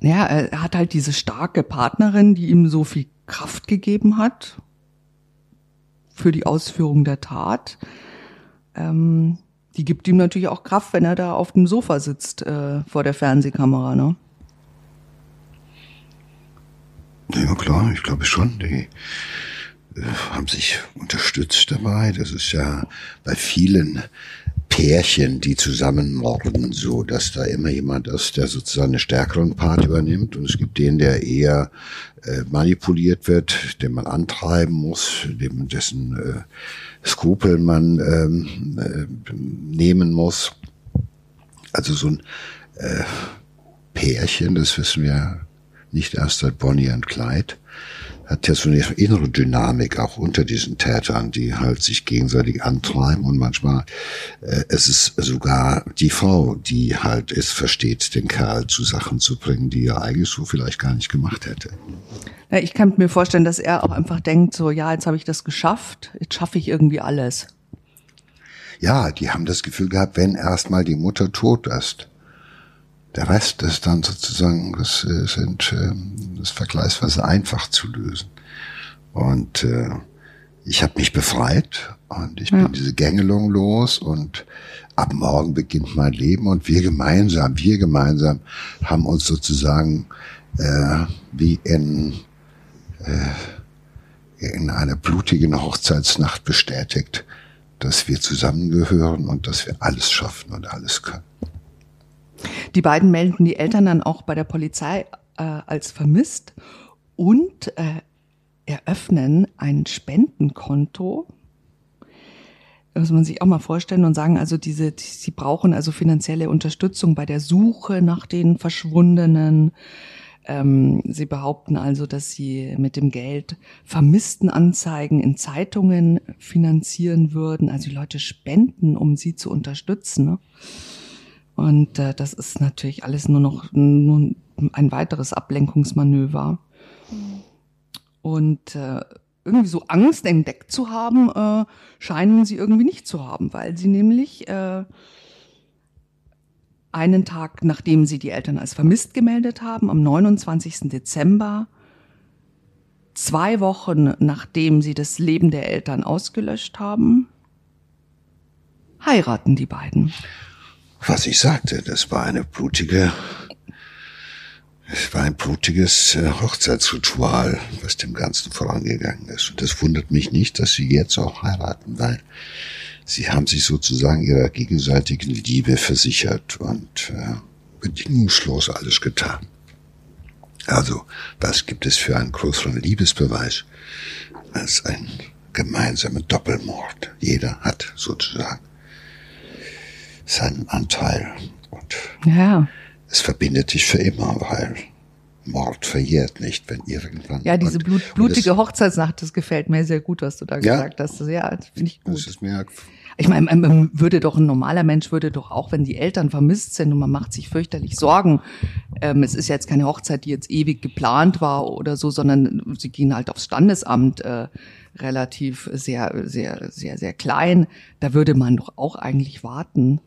Ja, er hat halt diese starke Partnerin, die ihm so viel Kraft gegeben hat für die Ausführung der Tat. Ähm, die gibt ihm natürlich auch Kraft, wenn er da auf dem Sofa sitzt äh, vor der Fernsehkamera, ne? Ja klar, ich glaube schon. Die äh, haben sich unterstützt dabei. Das ist ja bei vielen Pärchen, die zusammen morden, so dass da immer jemand ist, der sozusagen eine stärkeren Part übernimmt. Und es gibt den, der eher äh, manipuliert wird, den man antreiben muss, dem, dessen äh, Skrupel man ähm, äh, nehmen muss. Also so ein äh, Pärchen, das wissen wir nicht erst seit Bonnie und Clyde, hat ja so eine innere Dynamik auch unter diesen Tätern, die halt sich gegenseitig antreiben und manchmal äh, es ist sogar die Frau, die halt es versteht, den Kerl zu Sachen zu bringen, die er eigentlich so vielleicht gar nicht gemacht hätte. Ja, ich kann mir vorstellen, dass er auch einfach denkt, so ja, jetzt habe ich das geschafft, jetzt schaffe ich irgendwie alles. Ja, die haben das Gefühl gehabt, wenn erstmal die Mutter tot ist, der Rest ist dann sozusagen, das äh, sind, ähm, das vergleichsweise einfach zu lösen. Und äh, ich habe mich befreit und ich ja. bin diese Gängelung los und ab morgen beginnt mein Leben und wir gemeinsam, wir gemeinsam haben uns sozusagen äh, wie in äh, in einer blutigen Hochzeitsnacht bestätigt, dass wir zusammengehören und dass wir alles schaffen und alles können. Die beiden melden die Eltern dann auch bei der Polizei äh, als vermisst und äh, eröffnen ein Spendenkonto. Das muss man sich auch mal vorstellen und sagen, also diese, die, sie brauchen also finanzielle Unterstützung bei der Suche nach den Verschwundenen. Ähm, sie behaupten also, dass sie mit dem Geld Vermisstenanzeigen in Zeitungen finanzieren würden. Also die Leute spenden, um sie zu unterstützen. Ne? Und äh, das ist natürlich alles nur noch nur ein weiteres Ablenkungsmanöver. Und äh, irgendwie so Angst entdeckt zu haben, äh, scheinen sie irgendwie nicht zu haben, weil sie nämlich äh, einen Tag, nachdem sie die Eltern als vermisst gemeldet haben, am 29. Dezember, zwei Wochen nachdem sie das Leben der Eltern ausgelöscht haben, heiraten die beiden was ich sagte, das war eine blutige, es war ein blutiges äh, Hochzeitsritual, was dem Ganzen vorangegangen ist. Und das wundert mich nicht, dass sie jetzt auch heiraten, weil sie haben sich sozusagen ihrer gegenseitigen Liebe versichert und äh, bedingungslos alles getan. Also, was gibt es für einen größeren Liebesbeweis als ein gemeinsamer Doppelmord? Jeder hat sozusagen seinen Anteil. Und ja. es verbindet dich für immer, weil Mord verjährt nicht, wenn irgendwann. Ja, diese blut, blutige das, Hochzeitsnacht, das gefällt mir sehr gut, was du da ja, gesagt hast. Ja, finde ich gut. Das ist mir ich meine, man würde doch ein normaler Mensch würde doch auch, wenn die Eltern vermisst sind und man macht sich fürchterlich Sorgen. Ähm, es ist jetzt keine Hochzeit, die jetzt ewig geplant war oder so, sondern sie gehen halt aufs Standesamt äh, relativ sehr, sehr, sehr, sehr klein. Da würde man doch auch eigentlich warten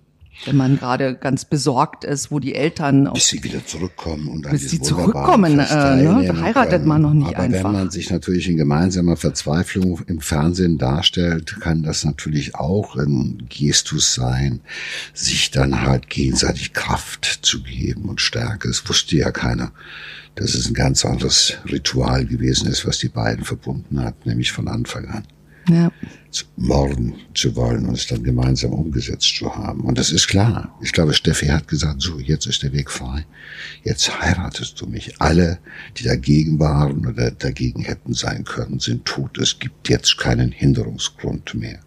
wenn man gerade ganz besorgt ist, wo die Eltern bis sie wieder zurückkommen und dann bis sie zurückkommen, äh, ne, heiratet man noch nicht Aber einfach. wenn man sich natürlich in gemeinsamer Verzweiflung im Fernsehen darstellt, kann das natürlich auch ein Gestus sein, sich dann halt gegenseitig Kraft zu geben und Stärke. Es wusste ja keiner, dass es ein ganz anderes Ritual gewesen ist, was die beiden verbunden hat, nämlich von Anfang an ja. morden zu wollen und es dann gemeinsam umgesetzt zu haben. Und das ist klar. Ich glaube, Steffi hat gesagt, so, jetzt ist der Weg frei. Jetzt heiratest du mich. Alle, die dagegen waren oder dagegen hätten sein können, sind tot. Es gibt jetzt keinen Hinderungsgrund mehr.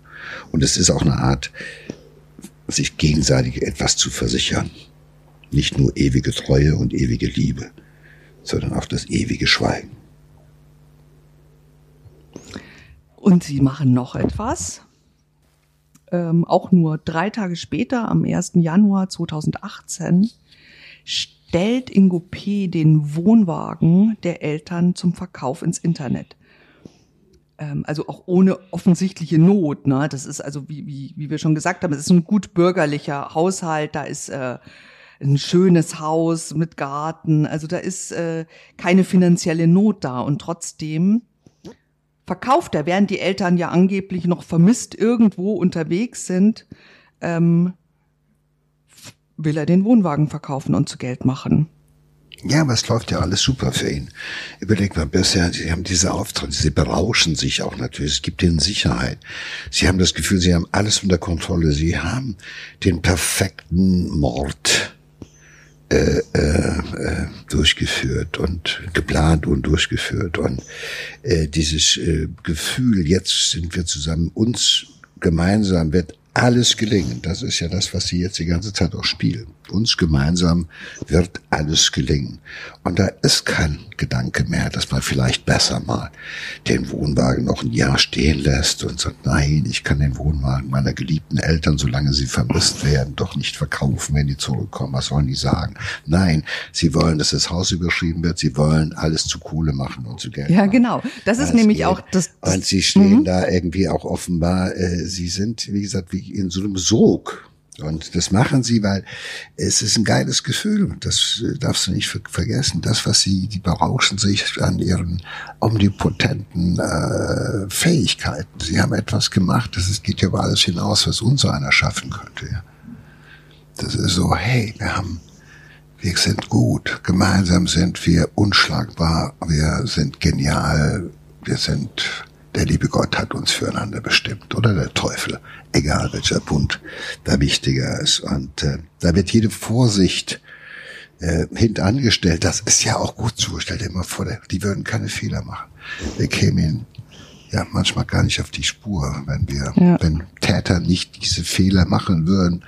Und es ist auch eine Art, sich gegenseitig etwas zu versichern. Nicht nur ewige Treue und ewige Liebe, sondern auch das ewige Schweigen. Und sie machen noch etwas. Ähm, auch nur drei Tage später, am 1. Januar 2018, stellt Ingo P. den Wohnwagen der Eltern zum Verkauf ins Internet. Ähm, also auch ohne offensichtliche Not. Ne? Das ist also, wie, wie, wie wir schon gesagt haben, es ist ein gut bürgerlicher Haushalt, da ist äh, ein schönes Haus mit Garten, also da ist äh, keine finanzielle Not da und trotzdem verkauft er, während die Eltern ja angeblich noch vermisst irgendwo unterwegs sind, ähm, will er den Wohnwagen verkaufen und zu Geld machen. Ja, aber es läuft ja alles super für ihn. Überleg mal, bisher, Sie haben diese Auftritte, Sie berauschen sich auch natürlich. Es gibt ihnen Sicherheit. Sie haben das Gefühl, Sie haben alles unter Kontrolle. Sie haben den perfekten Mord äh, äh, äh, durchgeführt und geplant und durchgeführt. Und äh, dieses äh, Gefühl, jetzt sind wir zusammen, uns gemeinsam wird alles gelingen. Das ist ja das, was Sie jetzt die ganze Zeit auch spielen. Uns gemeinsam wird alles gelingen. Und da ist kein Gedanke mehr, dass man vielleicht besser mal den Wohnwagen noch ein Jahr stehen lässt und sagt, nein, ich kann den Wohnwagen meiner geliebten Eltern, solange sie vermisst werden, doch nicht verkaufen, wenn die zurückkommen. Was sollen die sagen? Nein, sie wollen, dass das Haus überschrieben wird. Sie wollen alles zu Kohle machen und zu Geld. Ja, machen. genau. Das ist Das nämlich geht. auch das. das Und sie stehen Mhm. da irgendwie auch offenbar, äh, sie sind, wie gesagt, wie in so einem Sog. Und das machen sie, weil es ist ein geiles Gefühl. Das äh, darfst du nicht ver vergessen. Das, was sie, die berauschen sich an ihren omnipotenten äh, Fähigkeiten. Sie haben etwas gemacht, das ist, geht ja über alles hinaus, was unser einer schaffen könnte. Ja. Das ist so, hey, wir haben wir sind gut. Gemeinsam sind wir unschlagbar. Wir sind genial. Wir sind, der liebe Gott hat uns füreinander bestimmt. Oder der Teufel. Egal welcher Bund da wichtiger ist. Und äh, da wird jede Vorsicht äh, hintangestellt. Das ist ja auch gut dir mal vor, die würden keine Fehler machen. Wir kämen ihnen ja manchmal gar nicht auf die Spur. Wenn wir, Ja. wenn Täter nicht diese Fehler machen würden,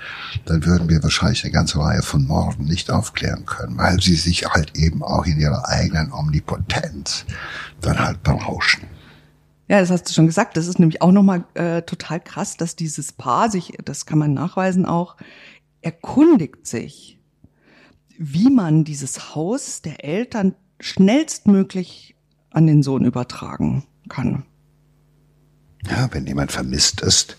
dann würden wir wahrscheinlich eine ganze Reihe von Morden nicht aufklären können, weil sie sich halt eben auch in ihrer eigenen Omnipotenz dann halt berauschen. Ja, das hast du schon gesagt. Das ist nämlich auch nochmal äh, total krass, dass dieses Paar sich, das kann man nachweisen auch, erkundigt sich, wie man dieses Haus der Eltern schnellstmöglich an den Sohn übertragen kann. Ja, wenn jemand vermisst ist,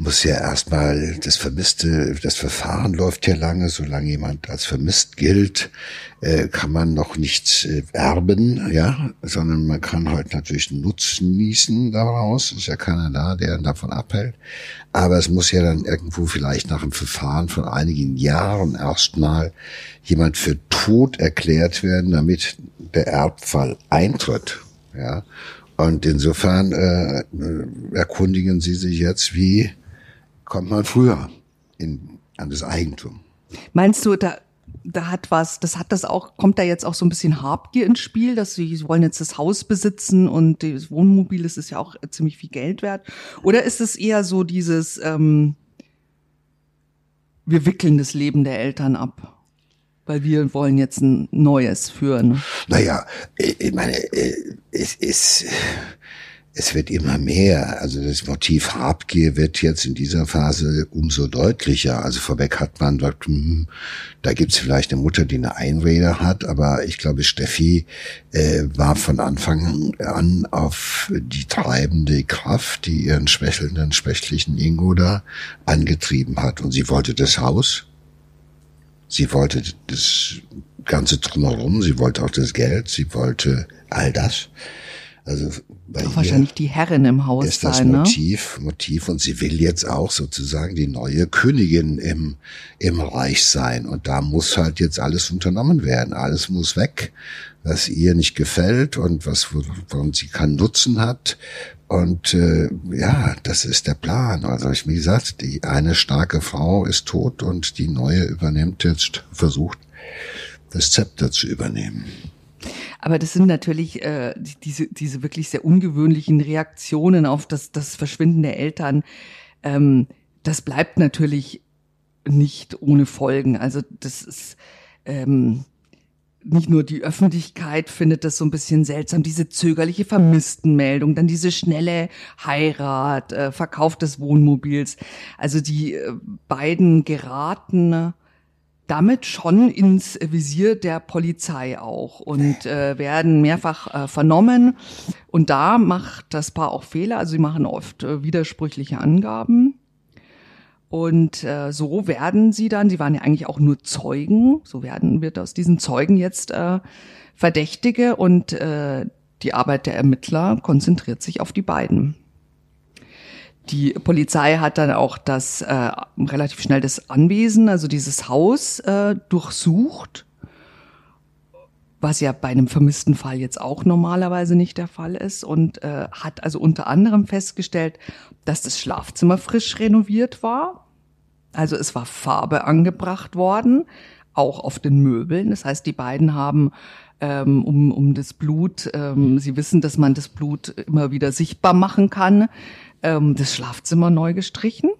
muss ja erstmal das Vermisste, das Verfahren läuft ja lange, solange jemand als vermisst gilt, äh, kann man noch nichts äh, erben, ja, sondern man kann heute natürlich Nutzen genießen daraus, ist ja keiner da, der davon abhält, aber es muss ja dann irgendwo vielleicht nach einem Verfahren von einigen Jahren erstmal jemand für tot erklärt werden, damit der Erbfall eintritt, ja, und insofern äh, erkundigen Sie sich jetzt, wie kommt man früher in, an das Eigentum. Meinst du, da, da hat was, das hat das auch, kommt da jetzt auch so ein bisschen Habgier ins Spiel, dass sie wollen jetzt das Haus besitzen und das Wohnmobil das ist ja auch ziemlich viel Geld wert? Oder ist es eher so dieses, ähm, wir wickeln das Leben der Eltern ab? Weil wir wollen jetzt ein neues führen. Naja, ich meine, es ist, es wird immer mehr. Also das Motiv Habgier wird jetzt in dieser Phase umso deutlicher. Also vorweg hat man dort, hm, da gibt's vielleicht eine Mutter, die eine Einrede hat, aber ich glaube, Steffi äh, war von Anfang an auf die treibende Kraft, die ihren schwächelnden, schwächlichen Ingo da angetrieben hat. Und sie wollte das Haus. Sie wollte das ganze drumherum, sie wollte auch das Geld, sie wollte all das. Also bei Auch ihr wahrscheinlich die Herrin im Haus ist das sein, ne? Motiv, Motiv und sie will jetzt auch sozusagen die neue Königin im, im Reich sein. Und da muss halt jetzt alles unternommen werden. Alles muss weg, was ihr nicht gefällt und was, woran sie keinen Nutzen hat. Und äh, ja, das ist der Plan. Also ich, wie gesagt, die eine starke Frau ist tot und die neue übernimmt jetzt, versucht, das Zepter zu übernehmen. Aber das sind natürlich äh, die- diese, diese wirklich sehr ungewöhnlichen Reaktionen auf das, das Verschwinden der Eltern. Ähm, das bleibt natürlich nicht ohne Folgen. Also das ist ähm, nicht nur die Öffentlichkeit findet das so ein bisschen seltsam, diese zögerliche Vermisstenmeldung, dann diese schnelle Heirat, äh, Verkauf des Wohnmobils. Also die äh, beiden geraten damit schon ins Visier der Polizei auch und äh, werden mehrfach äh, vernommen. Und da macht das Paar auch Fehler. Also sie machen oft äh, widersprüchliche Angaben. Und äh, so werden sie dann, sie waren ja eigentlich auch nur Zeugen, so werden wird aus diesen Zeugen jetzt äh, Verdächtige und äh, die Arbeit der Ermittler konzentriert sich auf die beiden. Die Polizei hat dann auch das äh, relativ schnell das Anwesen, also dieses Haus, äh, durchsucht was ja bei einem vermissten Fall jetzt auch normalerweise nicht der Fall ist und äh, hat also unter anderem festgestellt, dass das Schlafzimmer frisch renoviert war. Also es war Farbe angebracht worden, auch auf den Möbeln. Das heißt, die beiden haben ähm, um, um das Blut, ähm, sie wissen, dass man das Blut immer wieder sichtbar machen kann, ähm, das Schlafzimmer neu gestrichen,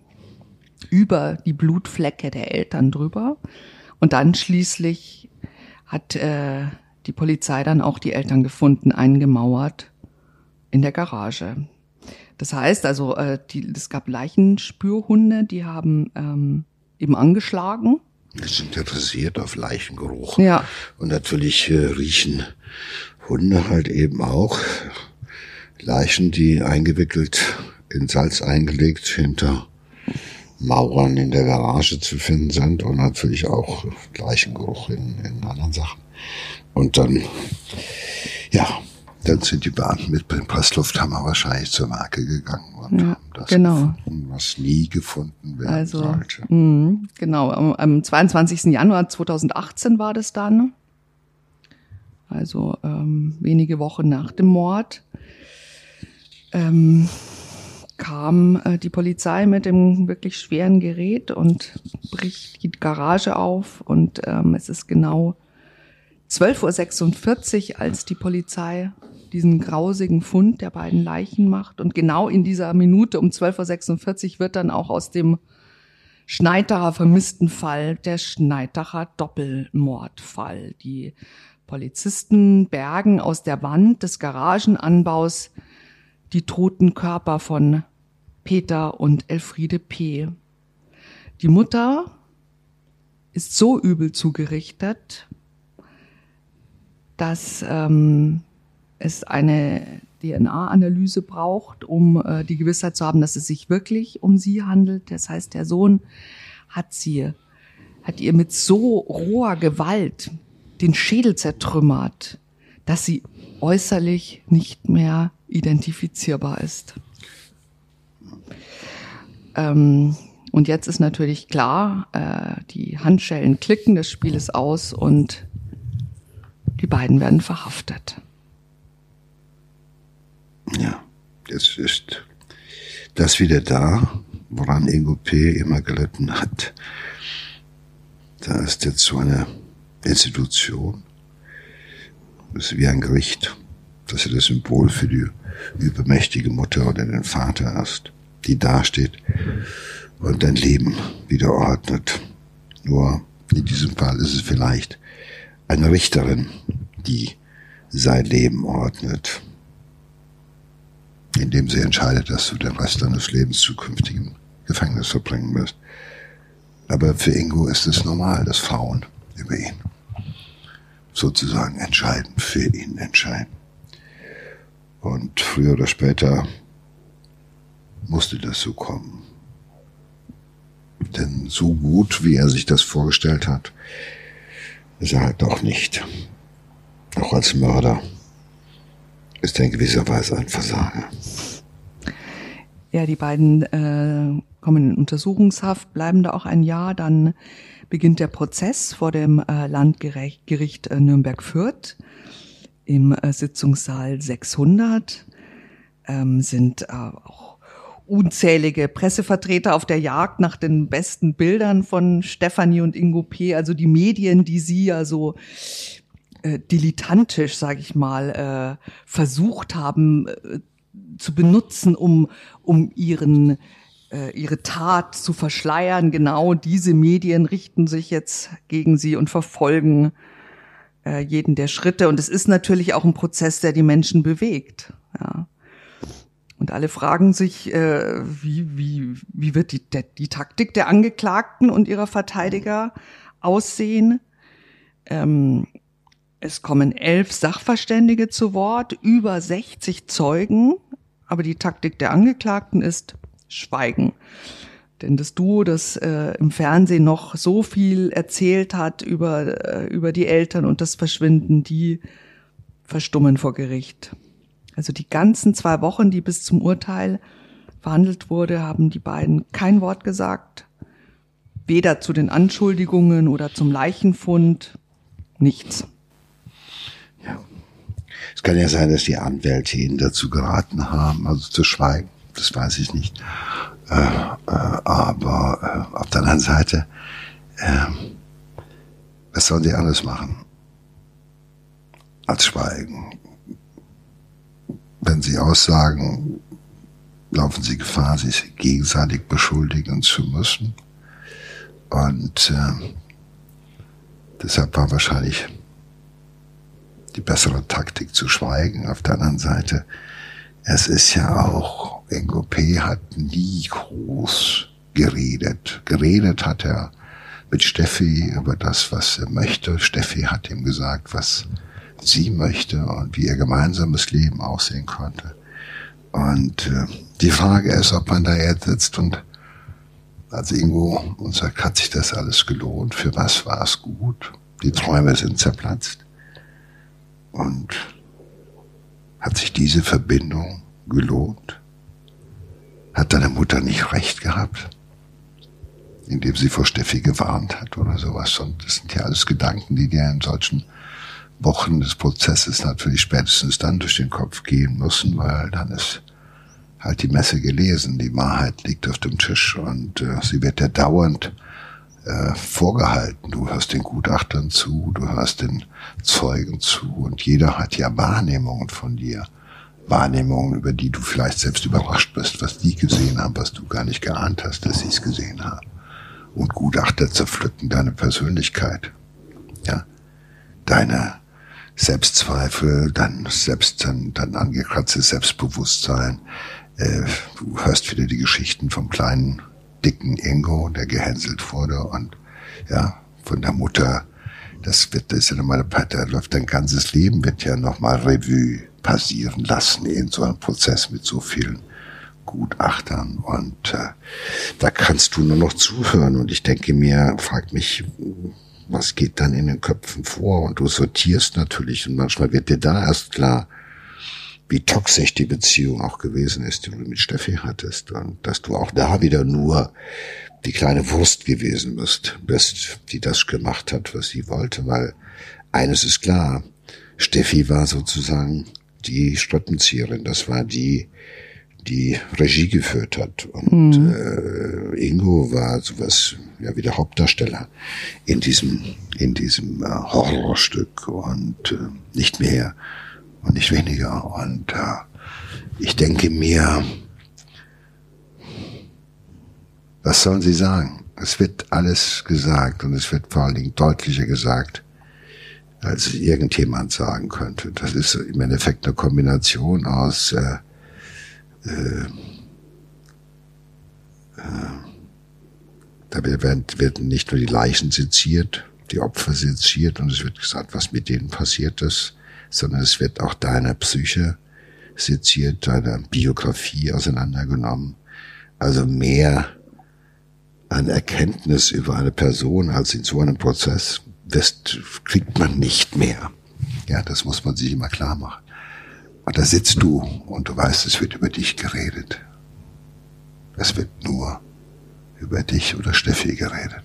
über die Blutflecke der Eltern drüber. Und dann schließlich hat äh, die Polizei dann auch die Eltern gefunden, eingemauert in der Garage. Das heißt also, äh, die, es gab Leichenspürhunde, die haben ähm, eben angeschlagen. Wir sind interessiert auf Leichengeruch. Ja. Und natürlich äh, riechen Hunde halt eben auch Leichen, die eingewickelt in Salz eingelegt hinter Mauern in der Garage zu finden sind und natürlich auch Leichengeruch in, in anderen Sachen. Und dann, ja, dann sind die Beamten mit dem Presslufthammer wahrscheinlich zur Marke gegangen und Ja, haben das genau. gefunden, was nie gefunden werden Also, sollte. mh, genau, am, am 22. Januar 2018 war das dann. Also ähm, wenige Wochen nach dem Mord ähm, kam äh, die Polizei mit dem wirklich schweren Gerät und bricht die Garage auf. Und ähm, es ist genau 12.46 Uhr, als die Polizei diesen grausigen Fund der beiden Leichen macht. Und genau in dieser Minute um 12.46 Uhr wird dann auch aus dem Schneidacher vermissten Fall der Schneidacher Doppelmordfall. Die Polizisten bergen aus der Wand des Garagenanbaus die toten Körper von Peter und Elfriede P. Die Mutter ist so übel zugerichtet, dass ähm, es eine DNA-Analyse braucht, um äh, die Gewissheit zu haben, dass es sich wirklich um sie handelt. Das heißt, der Sohn hat sie, hat ihr mit so roher Gewalt den Schädel zertrümmert, dass sie äußerlich nicht mehr identifizierbar ist. Ähm, und jetzt ist natürlich klar, äh, die Handschellen klicken, das Spiel ist aus und die beiden werden verhaftet. Ja, es ist das wieder da, woran Ingo P. immer gelitten hat. Da ist jetzt so eine Institution, das ist wie ein Gericht, dass er das Symbol für die übermächtige Mutter oder den Vater ist, die dasteht und dein Leben wieder ordnet. Nur in diesem Fall ist es vielleicht eine Richterin, die sein Leben ordnet, indem sie entscheidet, dass du den Rest deines Lebens zukünftig im Gefängnis verbringen wirst. Aber für Ingo ist es normal, dass Frauen über ihn sozusagen entscheiden, für ihn entscheiden. Und früher oder später musste das so kommen. Denn so gut, wie er sich das vorgestellt hat, ist er halt doch nicht. Auch als Mörder ist er in gewisser Weise ein Versager. Ja, die beiden äh, kommen in Untersuchungshaft, bleiben da auch ein Jahr. Dann beginnt der Prozess vor dem äh, Landgericht äh, Nürnberg-Fürth im äh, Sitzungssaal 600. Ähm, sind äh, auch unzählige Pressevertreter auf der Jagd nach den besten Bildern von Stefanie und Ingo P. Also die Medien, die sie ja so äh, dilettantisch, sage ich mal, äh, versucht haben äh, zu benutzen, um, um ihren, äh, ihre Tat zu verschleiern. Genau diese Medien richten sich jetzt gegen sie und verfolgen äh, jeden der Schritte. Und es ist natürlich auch ein Prozess, der die Menschen bewegt. Ja. Und alle fragen sich, äh, wie, wie, wie wird die, die Taktik der Angeklagten und ihrer Verteidiger aussehen? Ähm, es kommen elf Sachverständige zu Wort, über 60 Zeugen, aber die Taktik der Angeklagten ist Schweigen. Denn das Duo, das äh, im Fernsehen noch so viel erzählt hat über, äh, über die Eltern und das Verschwinden, die verstummen vor Gericht. Also die ganzen zwei Wochen, die bis zum Urteil verhandelt wurde, haben die beiden kein Wort gesagt. Weder zu den Anschuldigungen oder zum Leichenfund. Nichts. Es kann ja sein, dass die Anwälte ihn dazu geraten haben, also zu schweigen. Das weiß ich nicht. Äh, äh, aber äh, auf der anderen Seite, äh, was sollen sie alles machen als schweigen? Wenn sie aussagen, laufen sie Gefahr, sich gegenseitig beschuldigen zu müssen. Und äh, deshalb war wahrscheinlich die bessere Taktik zu schweigen. Auf der anderen Seite, es ist ja auch, Ingo P. hat nie groß geredet. Geredet hat er mit Steffi über das, was er möchte. Steffi hat ihm gesagt, was sie möchte und wie ihr gemeinsames Leben aussehen konnte. Und äh, die Frage ist, ob man da jetzt sitzt und als Ingo und sagt, hat sich das alles gelohnt? Für was war es gut? Die Träume sind zerplatzt. Und hat sich diese Verbindung gelohnt? Hat deine Mutter nicht recht gehabt? Indem sie vor Steffi gewarnt hat oder sowas. Und das sind ja alles Gedanken, die dir in solchen Wochen des Prozesses natürlich spätestens dann durch den Kopf gehen müssen, weil dann ist halt die Messe gelesen, die Wahrheit liegt auf dem Tisch und äh, sie wird dir dauernd äh, vorgehalten. Du hörst den Gutachtern zu, du hörst den Zeugen zu und jeder hat ja Wahrnehmungen von dir. Wahrnehmungen, über die du vielleicht selbst überrascht bist, was die gesehen haben, was du gar nicht geahnt hast, dass sie es gesehen haben. Und Gutachter zerpflücken deine Persönlichkeit, ja, deine Selbstzweifel, dein selbst, dein, dein angekratztes Selbstbewusstsein. Äh, du hörst wieder die Geschichten vom kleinen dicken Ingo, der gehänselt wurde und ja, von der Mutter. Das wird, das ist ja nochmal, da läuft dein ganzes Leben, wird ja nochmal Revue passieren lassen in so einem Prozess mit so vielen Gutachtern und äh, da kannst du nur noch zuhören und ich denke mir, frag mich, was geht dann in den Köpfen vor? Und du sortierst natürlich und manchmal wird dir da erst klar, wie toxisch die Beziehung auch gewesen ist, die du mit Steffi hattest. Und dass du auch da wieder nur die kleine Wurst gewesen bist, bist, die das gemacht hat, was sie wollte, weil eines ist klar, Steffi war sozusagen die Strippenzieherin, das war die, die Regie geführt hat. Und mhm. äh, Ingo war sowas, ja, wie der Hauptdarsteller in diesem, in diesem äh, Horrorstück und äh, nicht mehr und nicht weniger. Und äh, ich denke mir, was sollen sie sagen? Es wird alles gesagt und es wird vor allen Dingen deutlicher gesagt, als irgendjemand sagen könnte. Das ist im Endeffekt eine Kombination aus äh, äh, äh, da werden, werden nicht nur die Leichen seziert, die Opfer seziert und es wird gesagt, was mit denen passiert ist sondern es wird auch deine Psyche seziert, deine Biografie auseinandergenommen. Also mehr an Erkenntnis über eine Person als in so einem Prozess, das kriegt man nicht mehr. Ja, das muss man sich immer klar machen. Und da sitzt du und du weißt, es wird über dich geredet. Es wird nur über dich oder Steffi geredet.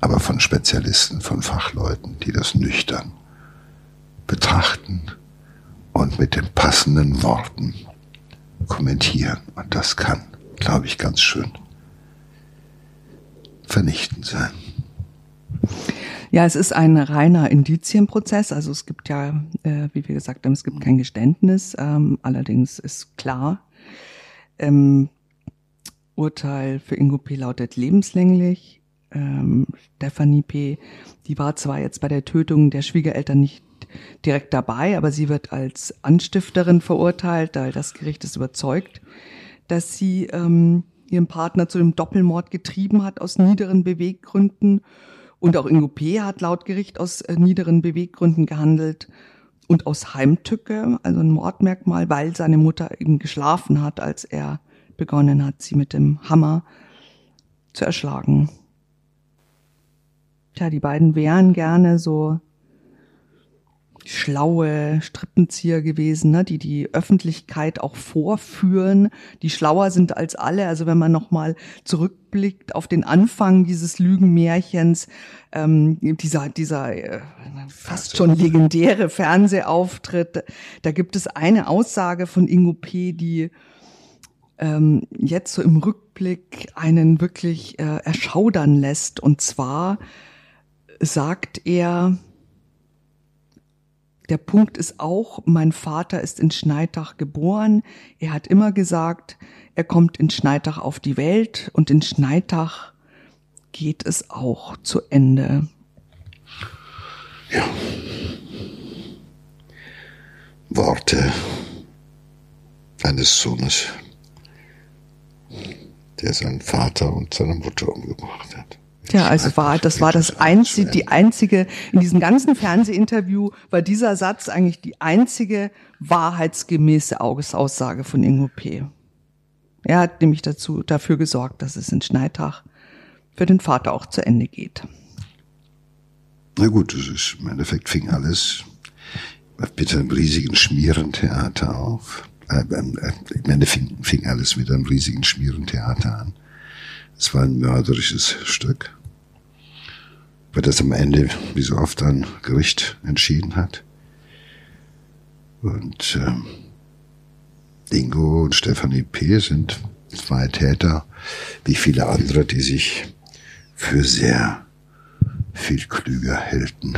Aber von Spezialisten, von Fachleuten, die das nüchtern betrachten und mit den passenden Worten kommentieren. Und das kann, glaube ich, ganz schön vernichtend sein. Ja, es ist ein reiner Indizienprozess. Also es gibt ja, äh, wie wir gesagt haben, es gibt kein Geständnis. Ähm, allerdings ist klar, ähm, Urteil für Ingo P. lautet lebenslänglich. Ähm, Stephanie P., die war zwar jetzt bei der Tötung der Schwiegereltern nicht direkt dabei, aber sie wird als Anstifterin verurteilt, weil das Gericht ist überzeugt, dass sie ähm, ihren Partner zu dem Doppelmord getrieben hat aus niederen Beweggründen. Und auch Ingo P. hat laut Gericht aus äh, niederen Beweggründen gehandelt und aus Heimtücke, also ein Mordmerkmal, weil seine Mutter eben geschlafen hat, als er begonnen hat, sie mit dem Hammer zu erschlagen. Tja, die beiden wären gerne so schlaue Strippenzieher gewesen, ne, die die Öffentlichkeit auch vorführen, die schlauer sind als alle. Also wenn man nochmal zurückblickt auf den Anfang dieses Lügenmärchens, ähm, dieser, dieser äh, fast schon legendäre Fernsehauftritt, da gibt es eine Aussage von Ingo P., die ähm, jetzt so im Rückblick einen wirklich äh, erschaudern lässt. Und zwar sagt er, der Punkt ist auch, mein Vater ist in Schneidach geboren. Er hat immer gesagt, er kommt in Schneidach auf die Welt und in Schneidach geht es auch zu Ende. Ja. Worte eines Sohnes, der seinen Vater und seine Mutter umgebracht hat. Tja, also war, das war das einzige, die einzige, in diesem ganzen Fernsehinterview war dieser Satz eigentlich die einzige wahrheitsgemäße Aussage von Ingo P. Er hat nämlich dazu, dafür gesorgt, dass es in Schneitach für den Vater auch zu Ende geht. Na gut, das ist, im Endeffekt fing alles mit einem riesigen Schmierentheater auf. Äh, äh, Im Ende fing, fing alles mit einem riesigen Schmierentheater an. Es war ein mörderisches Stück, weil das am Ende, wie so oft, ein Gericht entschieden hat. Und ähm, Ingo und Stefanie P. sind zwei Täter, wie viele andere, die sich für sehr viel klüger hielten,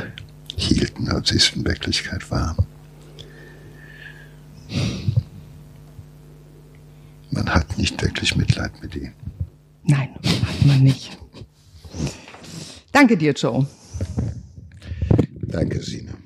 hielten, als sie es in Wirklichkeit waren. Man hat nicht wirklich Mitleid mit ihnen. Nein, hat man nicht. Danke dir, Joe. Danke, Sina.